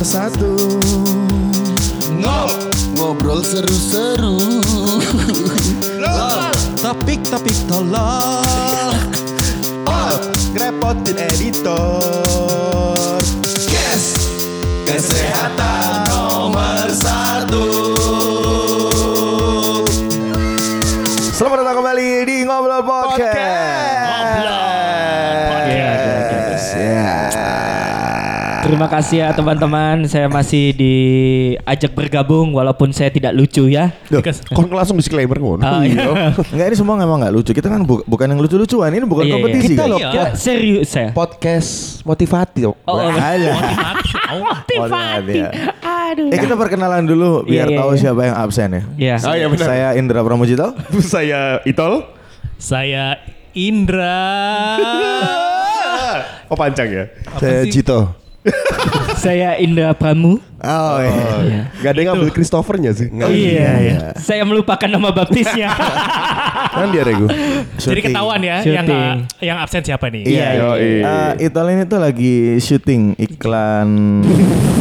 nomor satu. Ngobrol seru-seru. Topik-topik tolol. Ngerepotin editor. Yes Kesehatan Terima kasih ya teman-teman. Saya masih diajak bergabung walaupun saya tidak lucu ya. Duh, kon langsung disclaimer ngono. Ah, iya. Enggak ini semua memang nggak lucu Kita kan bu- bukan yang lucu-lucuan Ini bukan Iya, iya. kompetisi Kita kan? loh. Ya, serius saya. Podcast motivasi. Oh, oh. Alah. Motivasi. ya. Aduh. Eh kita perkenalan dulu biar Iya, iya, tahu iya. siapa yang absen ya. Ya. Oh iya benar. Saya Indra Pramujito. Saya Itol. Saya Indra Oh panjang ya. Saya sih? Cito. Saya Indra Pramu. Oh iya. Gak ada yang ngambil Christophernya sih. Nggak, iya, iya. Saya melupakan nama baptisnya. Kan dia Regu. Jadi ketahuan ya yang Syuting. nggak- yang absen siapa nih? Iya, iya. Eh, Itol ini tuh lagi syuting iklan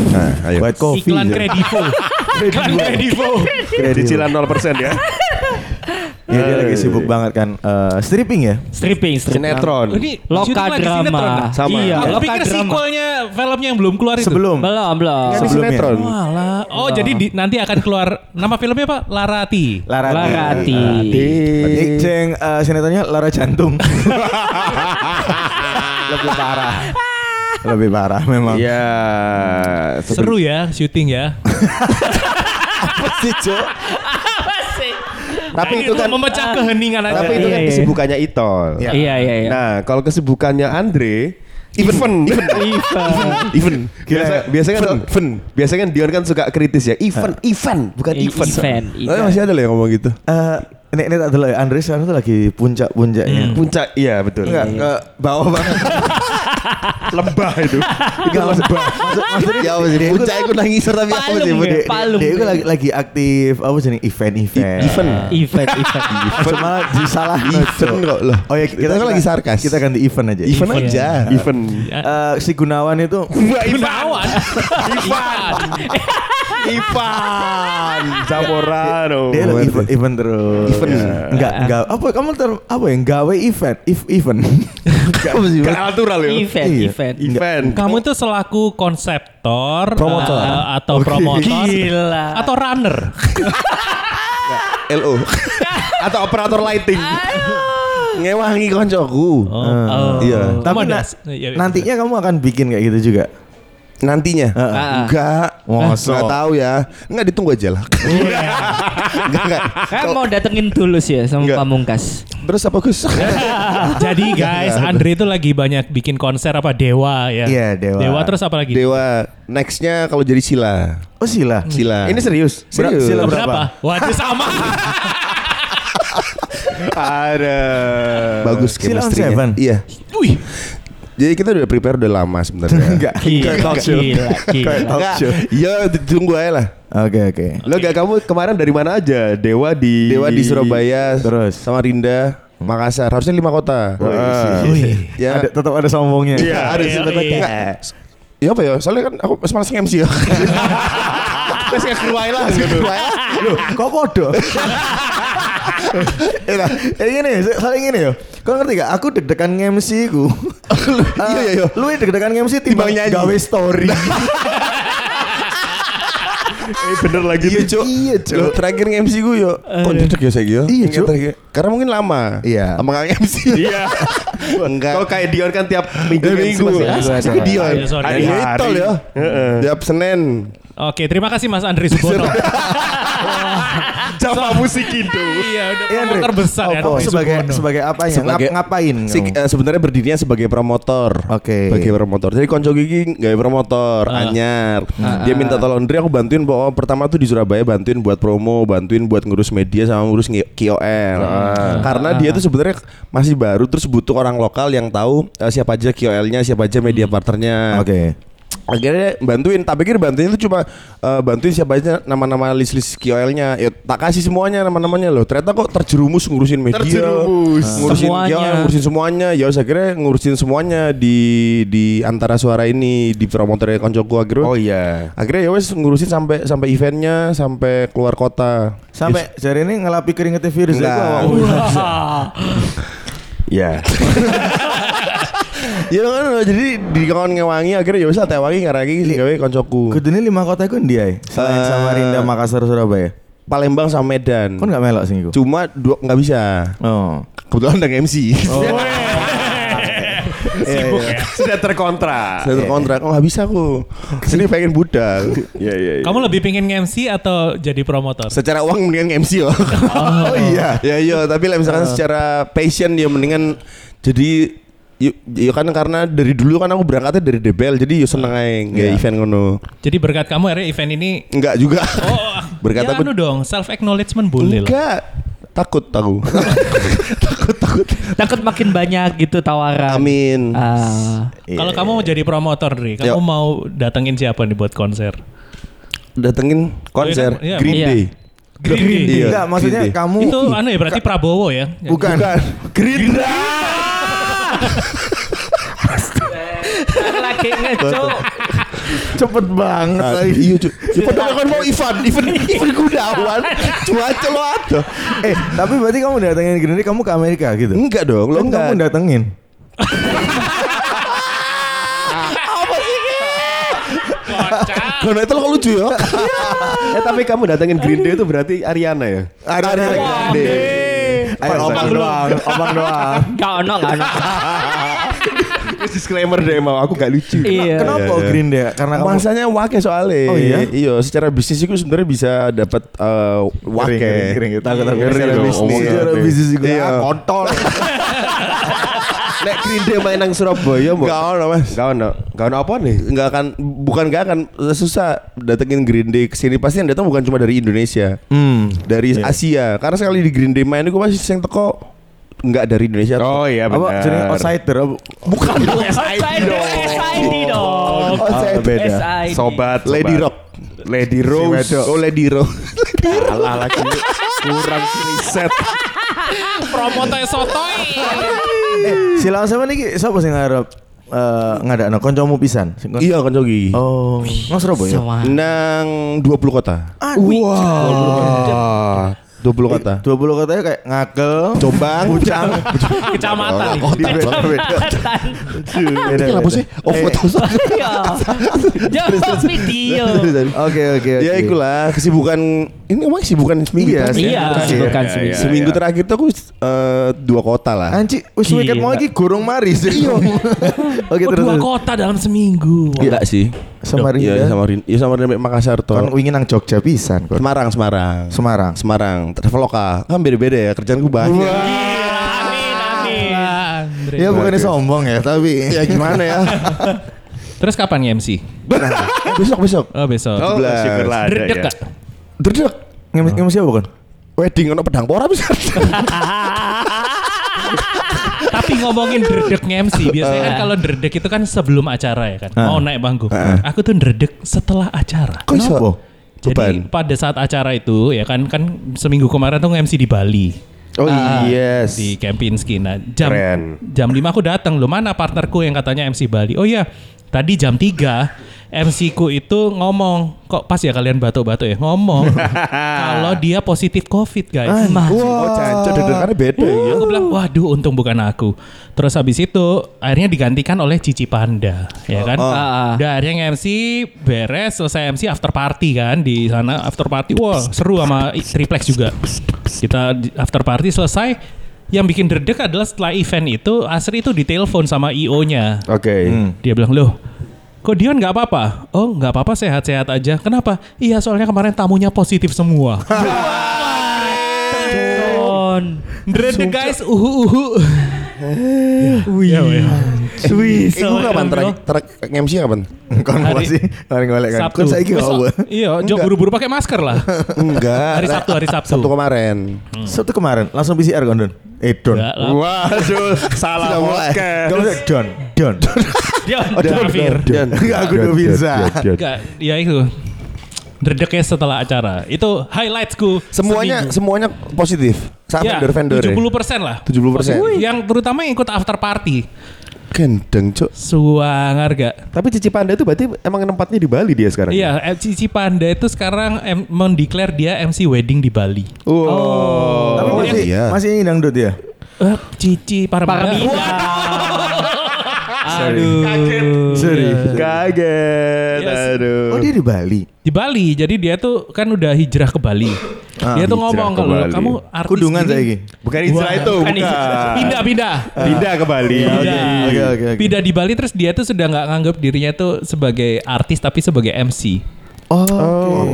Nah, ayo. White Coffee. Iklan. Kredivo. Iklan Kredivo. Kredit. Cicilan 0% ya. Iya, dia lagi sibuk banget kan. Eh, stripping ya. stripping, stripping. Sinetron. Oh, Ini Loka sinetron, drama. Nah? Sama. Iya, Aku loka pikir drama. sequelnya filmnya yang belum keluar itu. Sebelum. Belum, belum. Kan Sebelumnya. sinetron. Walah. Oh, jadi di- nanti akan keluar nama filmnya apa? Larati. Larati. Larati. Berarti Ceng eh, sinetronnya Lara Jantung. Lebih parah. Lebih parah memang. Ya. Seru ya syuting ya. Apa sih, Cok? Tapi Nah, itu ini kan memecah keheningan aja. tapi itu kan Iya, iya. kesibukannya Itol. Iya. Iya, iya, iya. Nah, kalau kesibukannya Andre Event, event, Event. event. Gila. Biasa, biasanya kan, event. Biasanya kan Dion kan suka kritis ya. Event, event, bukan E- event. event, Tapi event. masih ada loh yang ngomong gitu. Eh, ini ini tak dulu ya. Andre sekarang tuh lagi puncak-puncaknya. Puncak, iya betul. Enggak, ke bawah banget. lembah itu. Itu maksud, maksudnya ya apa sih? Puncak itu nangis tapi apa sih? ya? dia, Palem. dia itu lagi, lagi aktif apa sih nih event-event. Event. Event, event. Maksud malah disalah Event kok loh. Oh ya Kita kan lagi sarkas. Kita ganti event aja. Event aja. Event. Eh, si Gunawan itu Wah, Gunawan. Ivan. Ivan. Zamorano. dia lagi event, event terus. Event. Enggak, enggak. Apa kamu ter apa ya? Gawe event, if event. Apa sih? Gak natural ya. Event, Iya. event. Event. Kamu itu selaku konseptor, Promotor. eh, atau Oke. promotor, Gila. atau runner. LO. Atau operator lighting. Ngewangi koncoku. Oh, Eh, oh. iya. Tapi na- iya, iya. nantinya kamu akan bikin kayak gitu juga. Nantinya. Heeh. Enggak. Masa? Enggak tahu ya. Enggak ditunggu aja lah. Enggak enggak. Kan mau datengin tulus ya sama Enggak. Pamungkas. Terus apa Gus? Jadi guys, Andre itu lagi banyak bikin konser apa Dewa ya. Iya, Dewa. Dewa terus apa lagi? Dewa. Nextnya kalau jadi Sila. Oh sila. Sila. Ini serius. Ber- Serius. Sila berapa? berapa? Waduh sama. Ada. Bagus Sila on chemistry-nya. seven? Iya. Wih, Jadi kita udah prepare udah lama sebenarnya. Enggak. Gila, Kayak talk show. gila, gila. Kayak talk Enggak. show. Ya tunggu aja lah. Oke oke. Lo gak kamu kemarin dari mana aja? Dewa di Dewa di Surabaya, Terus? Samarinda, Makassar. Harusnya lima kota. Ah. Wih. Ya. Ada tetap ada sombongnya. Iya, ada Iya, sih. iya. Ya apa ya? Soalnya kan aku semalas MC ya. Terus kayak keluar lah gitu. Loh, kok podo? Eh, nah, eh, gini, saling gini yo. Kau ngerti gak? Aku deg-degan MC ku. Iya, iya, iya. Lu deg-degan MC timbang gawe story. Eh bener lagi Iya, tuh, Cuk. iya, Cuk. Loh, terakhir nge-MC gue yo. Kok duduk ya saya yo? Iya, terakhir. Karena mungkin lama. Iya. Lama gak nge-MC. Iya. Enggak. Kok kayak Dion kan tiap minggu minggu. Dion. Hari itu ya. Tiap Senin. Oke, terima kasih Mas Andri Subono. Java musik itu. iya, udah Iya, Andre. promotor besar ya. Oh, Andri sebagai Subono. sebagai apanya? Sebagai- Ngap- ngapain? Si, eh, sebenarnya berdirinya sebagai promotor. Oke. Sebagai promotor. Jadi konco gigi nggak promotor, anyar. Dia minta tolong Andre aku bantuin bahwa pertama tuh di Surabaya bantuin buat promo, bantuin buat ngurus media sama ngurus KOL. Karena dia tuh sebenarnya masih baru terus butuh orang lokal yang tahu eh, siapa aja KOL-nya, siapa aja media partnernya. Oke. Akhirnya bantuin tak pikir bantuin itu cuma eh, bantuin siapa aja nama-nama list-list KOL-nya ya tak kasih semuanya nama-namanya loh ternyata kok terjerumus ngurusin media Terjerumus. ngurusin Semuanya. ya, ngurusin semuanya ya saya kira ngurusin semuanya di di antara suara ini di promotornya koncoku akhirnya Oh iya. akhirnya ya wes ngurusin sampai sampai eventnya sampai keluar kota Sampai jari ini ngelapi keringetnya virus Enggak. itu awakmu. Ya. ya kan jadi di kawan ngewangi akhirnya ya wis teh wangi karena iki sing gawe koncoku. Kudune lima kota itu ndi ae? Selain Eh, Samarinda, Makassar, Surabaya. Palembang sama Medan. Kon gak melok sing iku. Cuma dua nggak bisa. Oh. Kebetulan ada MC. Sibuk ya. Sudah terkontrak. Saya terkontrak, oh nggak bisa aku. Sini pengen budal. Iya iya. iya. Kamu lebih pengen MC atau jadi promotor? Secara uang mendingan MC loh. Oh iya. ya iya, tapi lah misalkan secara passion ya mendingan jadi Yuk, ya kan karena dari dulu kan aku berangkatnya dari DBL jadi yo seneng aja nggak Iya. event ngono. Jadi berkat kamu akhirnya event ini Enggak juga. Oh, Berkat ya aku- anu dong, self acknowledgement boleh lah. Enggak. Takut aku. takut takut. Takut makin banyak gitu tawaran. Amin. Ah. Kalau kamu mau jadi promotor, Dri, kamu Yuk. mau datengin siapa nih buat konser? Datengin konser Iya, Green iya. Day. Green Day. Iya, Enggak, maksudnya Green Day. kamu Itu anu ya berarti Prabowo ya? bukan. Gerinda. Lagi ngecok. Cepet banget Ah, lagi. iya cuy. Ya padahal kan mau Ivan, Ivan, Ivan Gunawan. Cuma celo aja. Eh, tapi berarti kamu datengin Gerinda kamu ke Amerika gitu? Enggak dong, lo Kan enggak. kamu datengin. Karena itu lo lucu ya. Eh tapi kamu datengin Green Day itu berarti Ariana ya? Ada Grande. Ayo opang doang, opang doang. Gak ono, gak ono. Disclaimer deh mau aku gak lucu. Iya. Kenapa iya. Gerinda? Karena kamu Masanya wake soalnya. Oh iya? Iya, secara bisnis itu sebenarnya bisa dapat eh, wake. Kering, kering, kering. Takut, takut. Secara bisnis. omongan. secara bisnis juga Iya. kontol. Nek Green Day main nang Surabaya mau. Enggak ono, Mas. Gak ono. Gak ono apa nih? Enggak akan bukan enggak akan susah datengin Green Day ke sini pasti yang datang bukan cuma dari Indonesia. Hmm. Dari Asia. Karena sekali di Green Day main itu pasti yang teko enggak dari Indonesia. Oh iya Apa benar. jenenge outsider? apa? Bukan dong. SID dong. Oh, Ah, beda. Sobat, Lady sobat. Rock. Lady Rose. Oh Lady Rock. Alah lagi kurang riset. Promotor sotoy. Silang sama nih siapa sih ngarep eh ngadakno kancamu pisan? Sing iya kan Jogi. Oh, nang Surabaya. Semua. Nang 20 kota. Wah. 20 kota. 20 kotanya kayak Ngakel, Jombang. Pucang. Kecamatan beda-beda. Beda, beda. sih? Oh foto. Iya. Jawab video. Oke oke oke. Ya itulah kesibukan ini emang kesibukan seminggu. Iya, kan? Iya, Iya, bukan iya, seminggu. iya. Seminggu terakhir tuh aku eh, dua kota lah. Anci, wis weekend mau lagi gorong mari sih. Iya. Oke Oh, terus. dua kota dalam seminggu. Enggak sih. Samarinda. Iya sama Rin. Iya sama Rin Makassar Kan tuh. wingi nang Jogja pisan kok. Semarang, Semarang. Semarang. Semarang, Traveloka. Kan beda-beda ya kerjaan gue banyak. Amin, amin. Andre. Ya bukannya sombong ya, tapi ya gimana ya? Terus kapan MC? besok besok. Oh besok. Oh, syukurlah ada Dredek ya. gak? Dredek. ngemis ngemis siapa kan? Wedding ono pedang pora bisa. Tapi ngomongin dredek MC, biasanya kan kalau dredek itu kan sebelum acara ya kan. Mau naik panggung. Aku tuh dredek setelah acara. Kok iso? Jadi Beban. pada saat acara itu ya kan kan seminggu kemarin tuh MC di Bali. Oh Ah, yes. Di Kempinski. Nah, jam Keren. jam 5 aku datang. Loh, mana partnerku yang katanya MC Bali? Oh iya, tadi jam 3 MC ku itu ngomong, kok pas ya kalian batuk-batuk ya? Ngomong kalau dia positif Covid, guys. Oh, cancok dedekannya beda ya. Aku bilang, waduh untung bukan aku. Terus habis itu akhirnya digantikan oleh Cici Panda, ya kan? Ah, ah. Udah akhirnya MC beres, selesai MC after party kan di sana after party. Wah seru sama triplex juga. Kita after party selesai. Yang bikin dredek adalah setelah event itu Asri itu ditelepon sama IO-nya. Oke. Dia bilang, loh Kok Dion nggak apa-apa? Oh nggak apa-apa sehat-sehat aja. Kenapa? Iya soalnya kemarin tamunya positif semua. Don. Dredek guys, uhu uhu. Wih. Ya, ya. Wih. Eh, gue kapan terakhir terakhir MC kapan? Kon Hari- hari golek kan. Sabtu. Saiki Besok- apa? Iya, jauh buru-buru pakai masker lah. Enggak. Hari Sabtu, hari Sabtu. Sabtu kemarin. Sabtu kemarin langsung PCR kan Don? Eh Don. Waduh, salah podcast. Don. Don. Dia Oh. Dion. Enggak, aku udah bisa. Enggak, ya itu. Dredeknya setelah acara. Itu highlightsku. Semuanya seminggu. semuanya positif. Sama Ya, vendor-vendor. 70% lah. 70%. Yang terutama yang ikut after party. Gendeng, Cuk. Suangar gak? Tapi Cici Panda itu berarti emang tempatnya di Bali dia sekarang. Iya, eh, Cici Panda itu sekarang em- mendeklar dia MC wedding di Bali. Oh. Tapi masih iya. masih ini dangdut ya? Eh, Cici Parmida. Parmida. Aduh. Sorry. Kaget. Yes. Aduh. Oh dia di Bali. Di Bali. Jadi dia tuh kan udah hijrah ke Bali. Ah, dia tuh ngomong ke kalau kamu artis Kudungan saya ini. Bukan Hijrah itu, Bukan. Pindah, pindah. Pindah ke Bali. Pindah. Oke, oke, oke. Pindah di Bali terus dia tuh sudah nggak nganggap dirinya tuh sebagai artis tapi sebagai MC. Oh,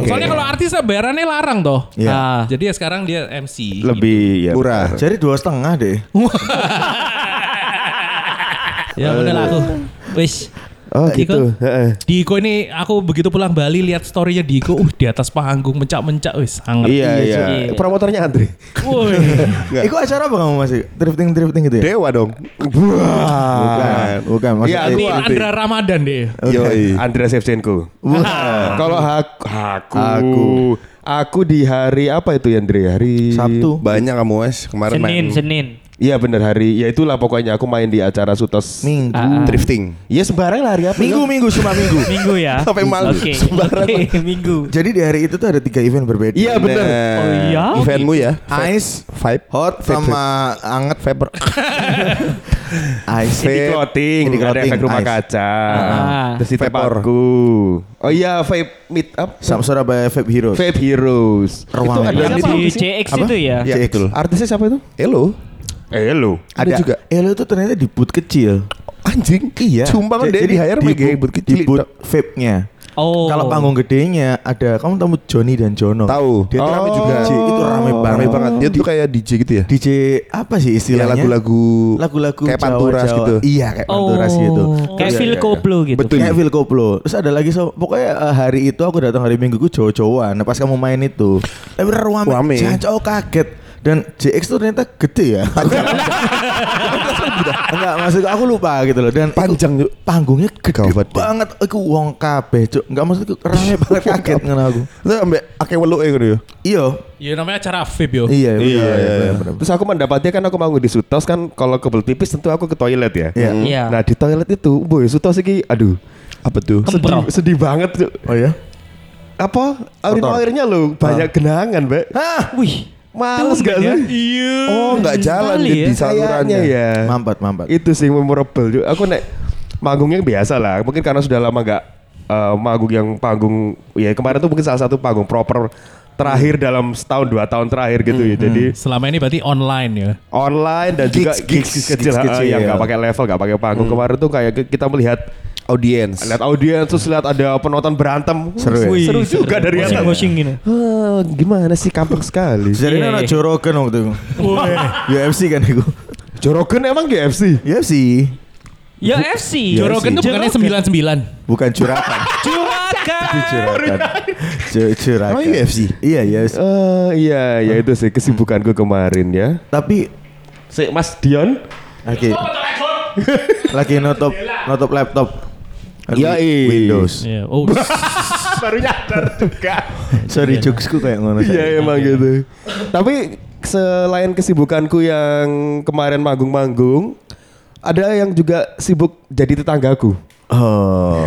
oke. Soalnya kalau artis bayarannya larang toh. Iya. Ah. Jadi ya sekarang dia MC. Lebih ya. Murah. Jadi dua setengah deh. Ya udah lah aku. Wis. Oh Diko. gitu. Heeh. Diko ini aku begitu pulang Bali lihat storynya Diko, uh di atas panggung mencak-mencak wis sangat. Iya, iya. iya. Promotornya Andre. Woi. Ikut acara apa kamu masih? Drifting drifting gitu ya? Dewa dong. Bukan, bukan. Iya, Ini Aku- Andra Ramadan deh. Yoi. Andrea Shevchenko. Kalau aku, aku, aku, aku di hari apa itu ya Andre? Hari Sabtu. Banyak kamu Wes kemarin Senin, main Senin. Iya bener hari. Ya itulah pokoknya aku main di acara Sutos. Minggu. Ah. drifting. Iya sembarang lah hari apa? Minggu, minggu, cuma minggu. Minggu ya. Sampai malu. Oke. Sembarang. Oke, Minggu. Jadi di hari itu tuh ada tiga event berbeda. Iya bener. Nah, Oh iya? Eventmu ya. Ice, Vibe. hot, sama anget. Vapor. Ice. Indie clothing, Indie ada clothing, efek rumah ice. kaca. Ah. Terus di Vapor. tempatku. Oh iya, vape meet up. Sama Surabaya Vape Heroes. Vape Heroes. Ruang itu ada di CX itu ya. Iya, Ya, betul. Artisnya siapa itu? Hello. Eh lu. Ada juga. Elo tuh ternyata di booth kecil. Anjing. Iya. Cuma kan dia di hire di but kecil. Di booth vape-nya. Oh. Kalau panggung gedenya ada kamu tahu Johnny dan Jono. Tahu. Dia tuh rame Oh. juga. DJ. Itu rame banget. Rame banget. Dia tuh kayak DJ gitu ya. DJ apa sih Iya istilahnya? lagu-lagu lagu-lagu kayak Jawa- panturas Jawa. gitu. Iya, kayak panturas Oh. gitu. Kayak Iya, Phil iya. Koplo gitu. Betul. Kayak Phil Koplo. Terus ada lagi so, pokoknya eh, hari itu aku datang hari Minggu gue cowok-cowokan. Nah, pas kamu main itu, eh bener rame. Rame. Jancok kaget. Dan JX tuh ternyata gede ya. Enggak, maksud aku lupa gitu loh. Dan Panjang, itu. Panggungnya gede Gawat, banget. Aku wong kabeh, Cuk. Enggak maksudku rame banget kaget ngono aku. Terus ambek akeh weluke ngono ya. Iya. Ya namanya acara vape yo. Iya, Iya, iya, iya. Terus aku mendapatnya kan aku manggung di Sutos kan kalau kebel pipis tentu aku ke toilet ya. Iya. Iya. Nah di toilet itu, boy Sutos iki, aduh, Apa tuh? sedih, sedih banget. Cuk. Oh ya? Apa? Urin Kotor. airnya lo banyak genangan, Mbak. Hah, Wih. Males gak sih? Iya. Oh, enggak jalan di, ya. di Kayaknya salurannya. ya. mampat, mampat. Itu sih memorable. Cuk. Aku nek manggungnya biasa lah. Mungkin karena sudah lama nggak eh, manggung yang panggung ya kemarin tuh mungkin salah satu panggung proper terakhir dalam setahun dua tahun terakhir gitu ya. Jadi Selama ini berarti online ya. online dan juga Gigs, gigs, gigs, kecil, gigs ah, kecil, yang ya. nggak pakai level, nggak pakai panggung. Kemarin tuh kayak kita melihat Audiens. lihat audiens terus lihat ada penonton berantem. Seru ya? Wih, seru juga dari atas. Washing-washing gini. Ah, gimana sih kampung sekali. Jadi Iya, anak iya. Jorogen waktu itu. UFC kan itu. Jorogen emang GFC. UFC. Ya FC. Jorogen tuh bukannya 99. Bukan curakan. Itu curakan. Cu- Curakan. Emang UFC? Iya, iya. Eh, iya, ya itu sih kesibukanku kemarin ya. Tapi Si Mas Dion, lagi lagi nutup nutup laptop. Iya, iya. Windows. Iya. Oh, baru nyadar juga. Sorry jokesku kayak ngono. Iya emang gitu. Tapi selain kesibukanku yang kemarin manggung-manggung, ada yang juga sibuk jadi tetanggaku. Oh.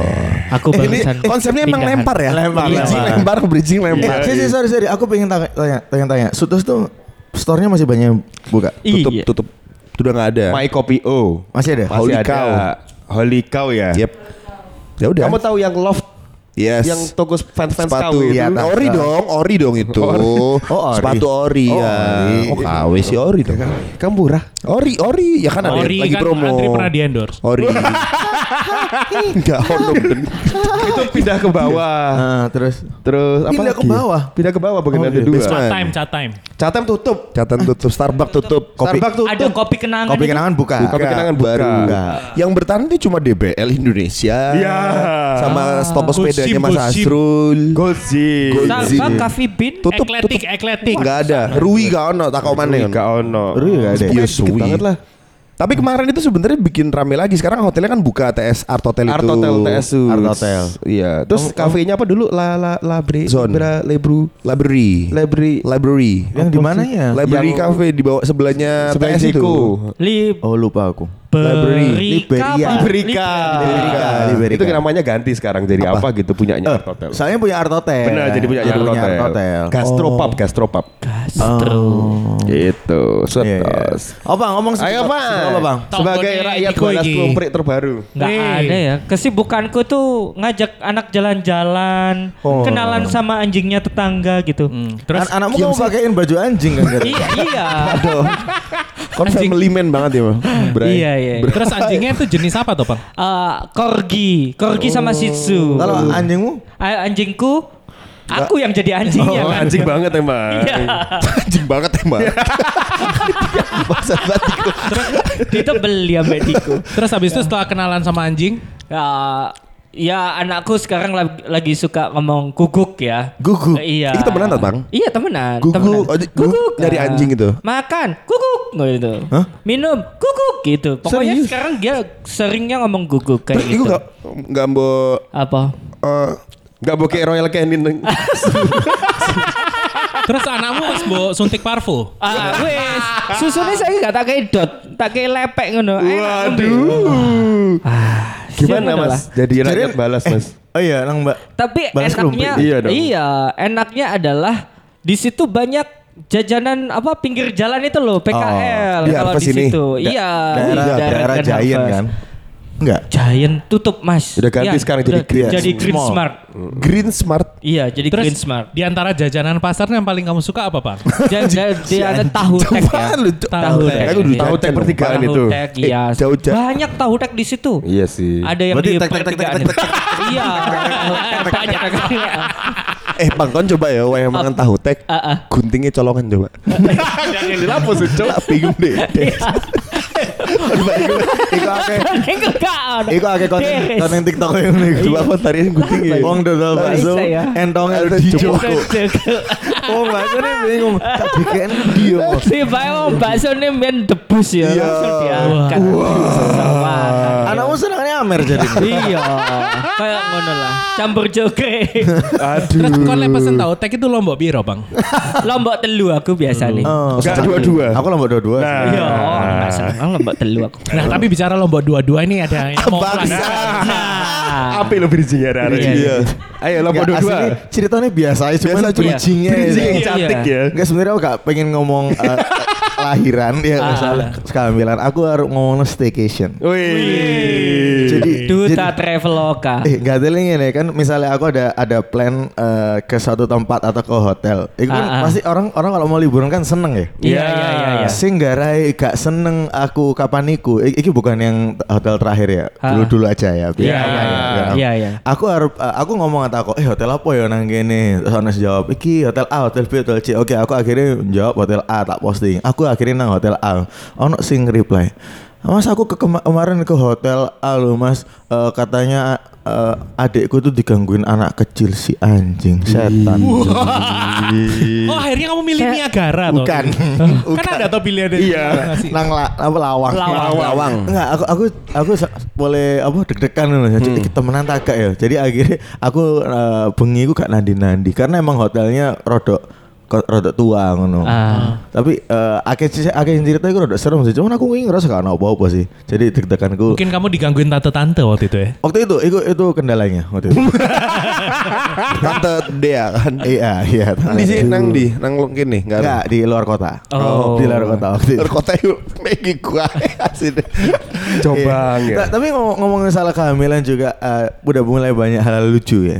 Aku Eh, ini konsepnya emang pindahan. lempar ya? Lempar, Bridging lempar. lempar, bridging lempar. sih, sih, sorry, sorry. Aku pengen tanya, tanya, tanya, tanya. Sutus tuh store-nya masih banyak buka. Tutup, Iya. tutup. Sudah nggak ada. My Kopi O. Masih ada? Masih Holy ada. Cow. Holy Cow ya. Yep. Ya udah. Kamu tahu yang Loft Yes. yang toko fans-fans sepatu KW itu? Iya, tahu. ori dong, ori dong itu. Oh, ori. Sepatu ori Oh, ya. ori. Oh, KW sih ori dong. Kamu murah. Ori, ori ya kan ada Ori lagi kan promo. Andri pernah di endorse. Ori. Enggak ono bener. itu pindah ke bawah. Nah, terus Terus apa Pindah ke lagi? bawah? Pindah ke bawah bagian Oh, ada iya. dua. Chat time, chat time. Catem tutup. Catatan tutup, Starbucks tutup, kopi Starbucks tutup. Ada kopi kenangan. kopi kenangan buka. Kopi kenangan buka. baru. Enggak. Yang bertahan itu cuma DBL Indonesia. Iya. Sama toko Good sim, Mas good sim. Asrul. Gozi. Zee. Coffee Bean. Tutup, ekletik, tutup. ekletik. Enggak ada. Rui gak ono, tak kau mana Gak ono. Rui nggak ada. Pokoknya Iya, dikit suwi. banget lah. Tapi kemarin itu sebenarnya bikin rame lagi. Sekarang hotelnya kan buka TS Art Hotel Art itu. Hotel TS Art Hotel. Iya. Terus kafenya apa dulu? La la Labre Zone. Libra Lebru Library. Library Library. Yang di mananya? Library Yang- Cafe di bawah sebelahnya sebelah TS itu. Lib Oh lupa aku. Library. Liberia. Liberika. Liberika. Liberika. Itu namanya ganti sekarang jadi apa, gitu punyanya Art Hotel. Soalnya punya art hotel. Benar, jadi punya Jadi Art punya Hotel. art hotel. Gastropub, gastropub. Gastro. Gitu. Iya, iya. Setos. Oh bang, ngomong Ayo sedikit- Pak. sedikit apa bang? Sebagai rakyat balas iki. klumprik terbaru. Nggak Wih. ada ya. Kesibukanku tuh ngajak anak jalan-jalan, Oh. kenalan sama anjingnya tetangga gitu. Hmm, Terus An- anakmu kamu pakein baju anjing kan? Iya, iya. Kon family man banget ya, Bang. Bray. Iya, iya. terus anjingnya itu jenis apa tuh, Bang? Eh, corgi, corgi sama Shih Tzu. Kalau anjingmu? A- anjingku, aku yang jadi anjingnya Oh, kan. anjing banget emang. Iya. Anjing banget emang. Maksud banget itu. Itu beli Diko. Terus habis itu setelah kenalan sama anjing, Ya, ya anakku sekarang lagi, suka ngomong guguk ya. Guguk? Eh, Iya. Itu temenan tak, Bang? Iya temenan. Guguk. temenan. Oh, guguk dari anjing itu? Makan, guguk gitu. Hah? Minum, guguk gitu. Pokoknya Serius? sekarang dia seringnya ngomong guguk kayak Terus itu gitu. gak Gak mau Apa? eh, Gak bokeh Royal Canin. terus anakmu harus bawa suntik parfum. Ah, wes. Susunya saya gak tak kayak dot, tak kayak lepek ngono. Ngombe. Ah, Gimana siapa mas? Jadi rakyat balas mas. Oh iya, nang mbak. Tapi Balas enaknya. Iya dong. iya, enaknya adalah di situ banyak jajanan apa pinggir jalan itu loh PKL di kalau Harvest di ini? situ. Da- iya, Daerah, daerah Giant Harvest. kan? Enggak. Giant tutup mas. Udah ganti Iya, sekarang jadi Green jadi Green Small. Smart. Green Smart. Iya, jadi Terus Green Smart. di antara jajanan pasar yang paling kamu suka apa? Jadi dia ada tahu tek ya. Tahu tek. Aku dulu Tahu tek pertigaan Tahu itu. tek, Eh, iya. jauh ja- Banyak tahu tek di situ. Iya sih. Ada yang Berarti di tek, tek, tek, pertigaan tek, tek, Iya. Banyak. Eh bang kon coba ya Wayang mangan tahu tek Ah, ah. Guntingnya colongan coba Yang dilapus Coba bingung deh Iku akeh Enggak kan. Iku akeh konten konten TikTok yang nih. Coba kon tarian guntingnya Wong dodol bakso, ya. entongnya Ada di joko. joko. Oh, bakso ini bingung. Tak bikin dia. Si oh, bakso ini main debus ya. Iya. Langsung diangkat. Anakmu senangnya Amer jadi. Iya, kayak ngono lah. Campur joge. Terus kau lek pesen tahu tek itu lombok biro, Bang? Lombok telu aku biasa nih. Oh, Enggak dua-dua. Aku lombok dua-dua. Nah. Iya, oh, enggak seneng lombok telu aku. Nah, tapi bicara lombok dua-dua ini ada yang mau. Nah, Apa lo bridgingnya hari Iya, ini? iya. Ayo lo Enggak, dua-dua. asli ceritanya biasa aja, cuman bridgingnya. Bridging yang Iya. cantik ya. Enggak sebenarnya aku gak pengen ngomong eh, lahiran ya Ah. misalnya kehamilan. Aku harus ngomong staycation. Wih. Jadi Duta jadi- Traveloka. Eh, gak ada ini kan misalnya aku ada ada plan eh, ke suatu tempat atau ke hotel. Itu kan Ah, ah. pasti orang orang kalau mau liburan kan seneng ya. Iya, iya, iya, iya. Sing garai gak seneng aku kapan iku. I- Iki bukan yang hotel terakhir ya. Ah. Dulu-dulu aja ya. Iya, apa iya, ya. iya, iya. Aku harus eh, aku ngomong kata aku, "Eh, hotel apa ya nang kene?" Terus jawab, "Iki hotel A, hotel B, hotel C." Oke, aku akhirnya jawab hotel A tak posting. Aku akhirnya nang hotel A. Ono sing reply. Mas aku ke kema- kemarin ke hotel A loh mas Eh, katanya eh, adikku tuh digangguin anak kecil si anjing setan. Oh, akhirnya kamu milih Niagara toh? Bukan. Kan ada tuh pilihan dari Iya. nang la, apa lawang. Lawang. Lawang. Enggak, aku aku aku boleh apa deg-degan loh. Jadi Hmm. kita temenan tak ya. Jadi akhirnya aku eh, bengi aku gak nandi-nandi karena emang hotelnya rodok rodok tua ngono. Ah. Tapi eh akeh sih akeh cerita itu rodok serem sih. Cuman aku ngerasa gak ada apa-apa sih. Jadi deg-deganku. Mungkin kamu digangguin tante-tante waktu itu ya? Waktu itu, itu itu kendalanya waktu itu. Tante Dea kan iya, iya. Di sini nang di Nang kini Enggak Enggak, di luar kota. Oh. Di luar kota waktu itu. Kota yuk Megi gua Asli Coba Iya. ya. Ta- Tapi ngomong ngomongin salah kehamilan juga eh, udah mulai banyak hal lucu ya.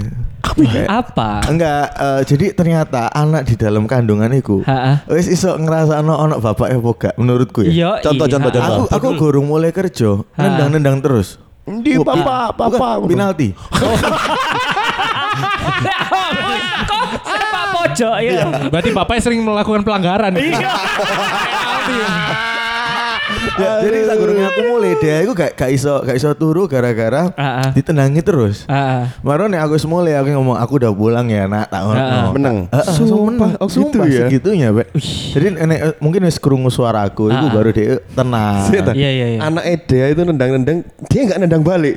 Kayak- Apa? Enggak, eh, jadi ternyata anak di dalam kandungan iku wis iso ngerasa ono ono bapak apa gak menurutku ya. Iya. Contoh, iya. contoh, contoh. Aku aku gurung mulai kerja, nendang-nendang terus. Di bukan, Papa penalti. Kok sepak pojok ya? Berarti bapaknya sering melakukan pelanggaran. Iya. Ya, jadi saat gurungnya aku mulai dia aku gak gak iso gak iso turu gara-gara Ah, ah. ditendangi terus. Ah, Baru nih aku mulai aku ngomong aku udah pulang ya nak tak ngono. Ah. Menang. Heeh, langsung Sumpah, menang. oh gitu Sumpah, ya? segitunya, Pak. Jadi enek, eh, mungkin wis krungu suaraku itu Ah, ah. baru dia tenang. Seta. Iya, iya, iya. Anak Eda itu nendang-nendang, dia nggak nendang balik.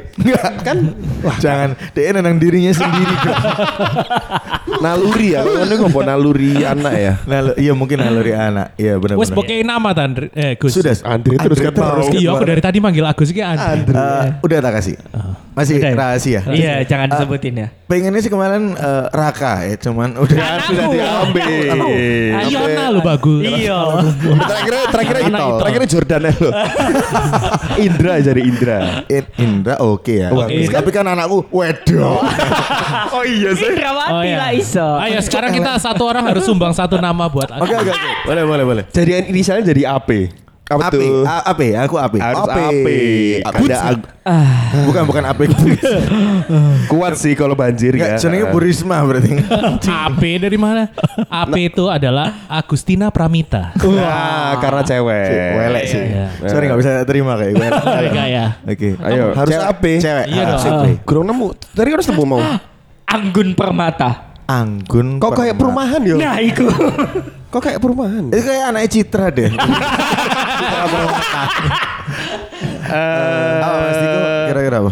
kan? Wah, Jangan dia nendang dirinya sendiri. Naluri ya, kan ngomong naluri anak ya. Nah, lo- iya mungkin naluri anak. Iya benar Wes bokein nama tan eh Gus. Sudah. Andre terus kan mau. Iya aku dari tadi manggil Agus iki Andre. Eh, udah tak kasih. Masih Udah ya? rahasia. Iya, jangan disebutin ya. Pengennya sih kemarin eh, Raka ya, cuman udah sudah diambil. Iona lu bagus. Iya. Terakhir terakhir Anak itu, terakhir Jordan ya lo. Indra jadi Indra. In- Indra oke ya. Tapi kan anakku wedok. Oh iya sih. Dramati Oh, iya. lah iso. Ayo sekarang kita satu orang harus sumbang satu nama buat aku. Oke oke oke. Boleh boleh boleh. Jadi inisialnya jadi AP. Apa Ape, tuh? A- Ape, aku Ape. Harus Ape. AP. Ada ag- Bukan bukan Ape. Kuat sih kalau banjir ya. Enggak, jenenge Bu Risma berarti. AP dari mana? AP itu adalah Agustina Pramita. Wah, karena cewek. Welek sih. Iya. Sorry nggak bisa terima kayak gue. Enggak ya. Oke. Ayo. Harus Cewek- Ape. Cewek. Iya Ah, dong. Ah. Kurang nemu. Tadi harus nemu mau. Anggun Permata. Anggun. Kok kayak perumahan yo? Nah, iku. Kok kayak perumahan? Itu kayak anaknya Citra deh. Eh, Apa Mas Diko? Kira-kira apa?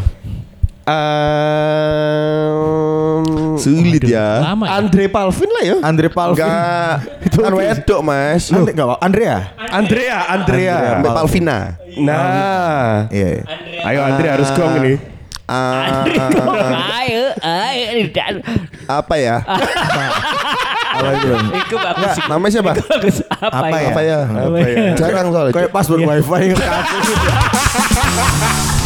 Ehm, Sulit ya. Lama ya. Andre Palvin lah ya. Andre Palvin. Enggak. Kan wedok, Mas. Andre, enggak apa? Andrea. Andrea, Andrea. Mbak Palvina. Nah, Iya. iya. ayo Andre harus gong ini. Ah, Ayo, ayo. Dan- apa ya? Apa itu? Iku bagus. Enggak, namanya siapa? Bagus. Apa, Apa ya? ya? Apa ya? Apa ya? Jarang soalnya. Kayak password wifi gitu.